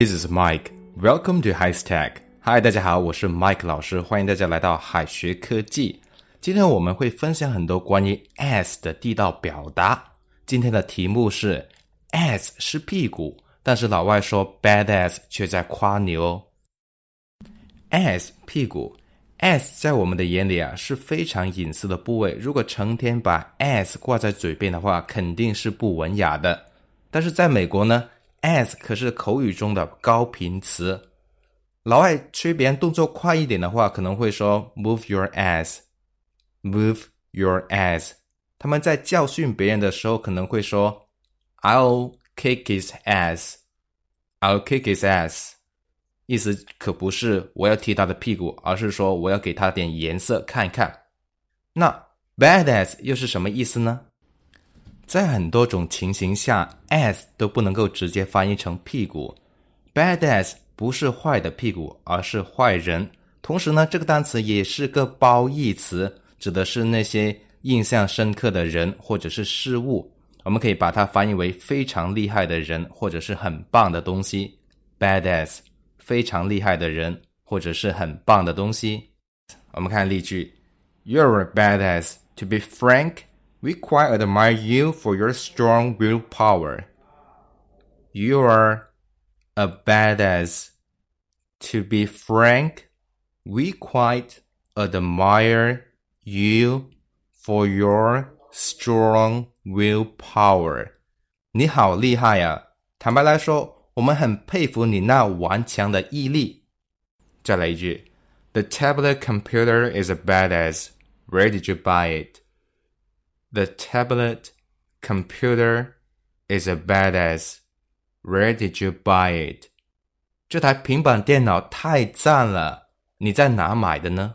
This is Mike. Welcome to High Stack. Hi，大家好，我是 Mike 老师，欢迎大家来到海学科技。今天我们会分享很多关于 S 的地道表达。今天的题目是 S 是屁股，但是老外说 bad ass 却在夸你哦。S 屁股，S 在我们的眼里啊是非常隐私的部位。如果成天把 S 挂在嘴边的话，肯定是不文雅的。但是在美国呢？as 可是口语中的高频词，老外催别人动作快一点的话，可能会说 move your ass，move your ass。他们在教训别人的时候，可能会说 I'll kick his ass，I'll kick his ass。意思可不是我要踢他的屁股，而是说我要给他点颜色看一看。那 bad ass 又是什么意思呢？在很多种情形下，ass 都不能够直接翻译成屁股。bad ass 不是坏的屁股，而是坏人。同时呢，这个单词也是个褒义词，指的是那些印象深刻的人或者是事物。我们可以把它翻译为非常厉害的人，或者是很棒的东西。bad ass，非常厉害的人，或者是很棒的东西。我们看例句：You're a bad ass. To be frank. We quite admire you for your strong willpower. You are a badass. To be frank, we quite admire you for your strong willpower. 你好厉害呀！坦白来说，我们很佩服你那顽强的毅力。再来一句：The tablet computer is a badass. Where did you buy it? The tablet computer is a badass. Where did you buy it? 这台平板电脑太赞了，你在哪买的呢？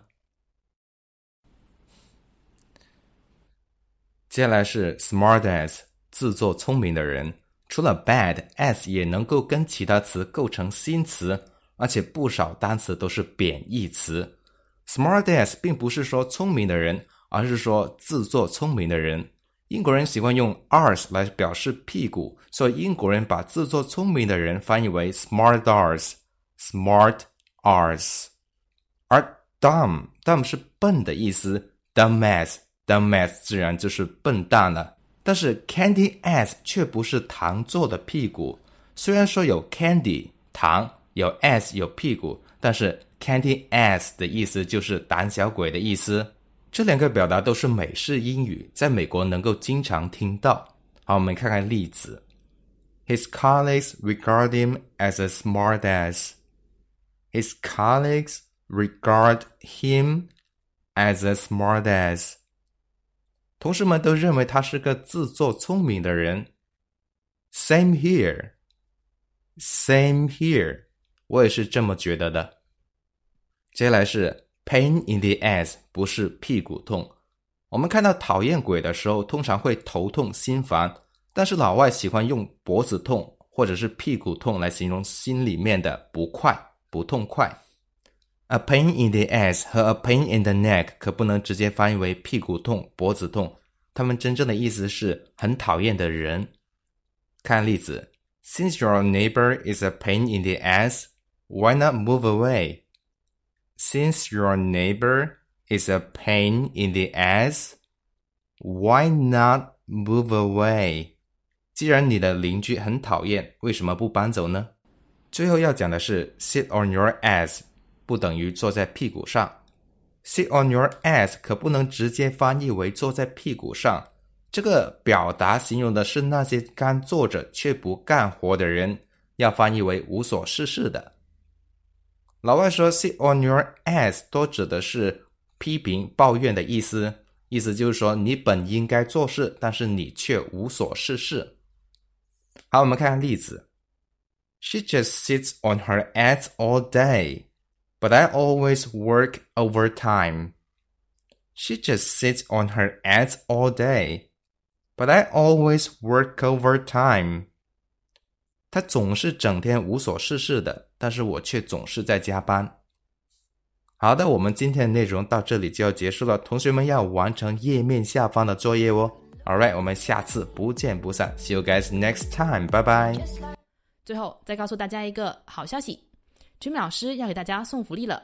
接下来是 smartass，自作聪明的人。除了 bad，ass 也能够跟其他词构成新词，而且不少单词都是贬义词。smartass 并不是说聪明的人。而是说自作聪明的人。英国人喜欢用 arse 来表示屁股，所以英国人把自作聪明的人翻译为 smart arse，smart arse。而 dumb dumb 是笨的意思，dumbass，dumbass 自然就是笨蛋了。但是 candy ass 却不是糖做的屁股。虽然说有 candy 糖，有 ass 有屁股，但是 candy ass 的意思就是胆小鬼的意思。这两个表达都是美式英语，在美国能够经常听到。好，我们看看例子。His colleagues regard him as a smartass. His colleagues regard him as a smartass. 同事们都认为他是个自作聪明的人。Same here. Same here. 我也是这么觉得的。接下来是 Pain in the ass 不是屁股痛。我们看到讨厌鬼的时候，通常会头痛心烦，但是老外喜欢用脖子痛或者是屁股痛来形容心里面的不快、不痛快。A pain in the ass 和 a pain in the neck 可不能直接翻译为屁股痛、脖子痛，它们真正的意思是很讨厌的人。看例子：Since your neighbor is a pain in the ass, why not move away? Since your neighbor is a pain in the ass, why not move away? 既然你的邻居很讨厌，为什么不搬走呢？最后要讲的是 sit on your ass 不等于坐在屁股上。sit on your ass 可不能直接翻译为坐在屁股上。这个表达形容的是那些干坐着却不干活的人，要翻译为无所事事的。老外说 “sit on your ass” 多指的是批评、抱怨的意思，意思就是说你本应该做事，但是你却无所事事。好，我们看看例子：She just sits on her ass all day, but I always work overtime. She just sits on her ass all day, but I always work overtime. 他总是整天无所事事的，但是我却总是在加班。好的，我们今天的内容到这里就要结束了，同学们要完成页面下方的作业哦。All right，我们下次不见不散，See you guys next time，拜拜。最后再告诉大家一个好消息，Jimmy 老师要给大家送福利了，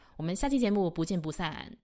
我们下期节目不见不散。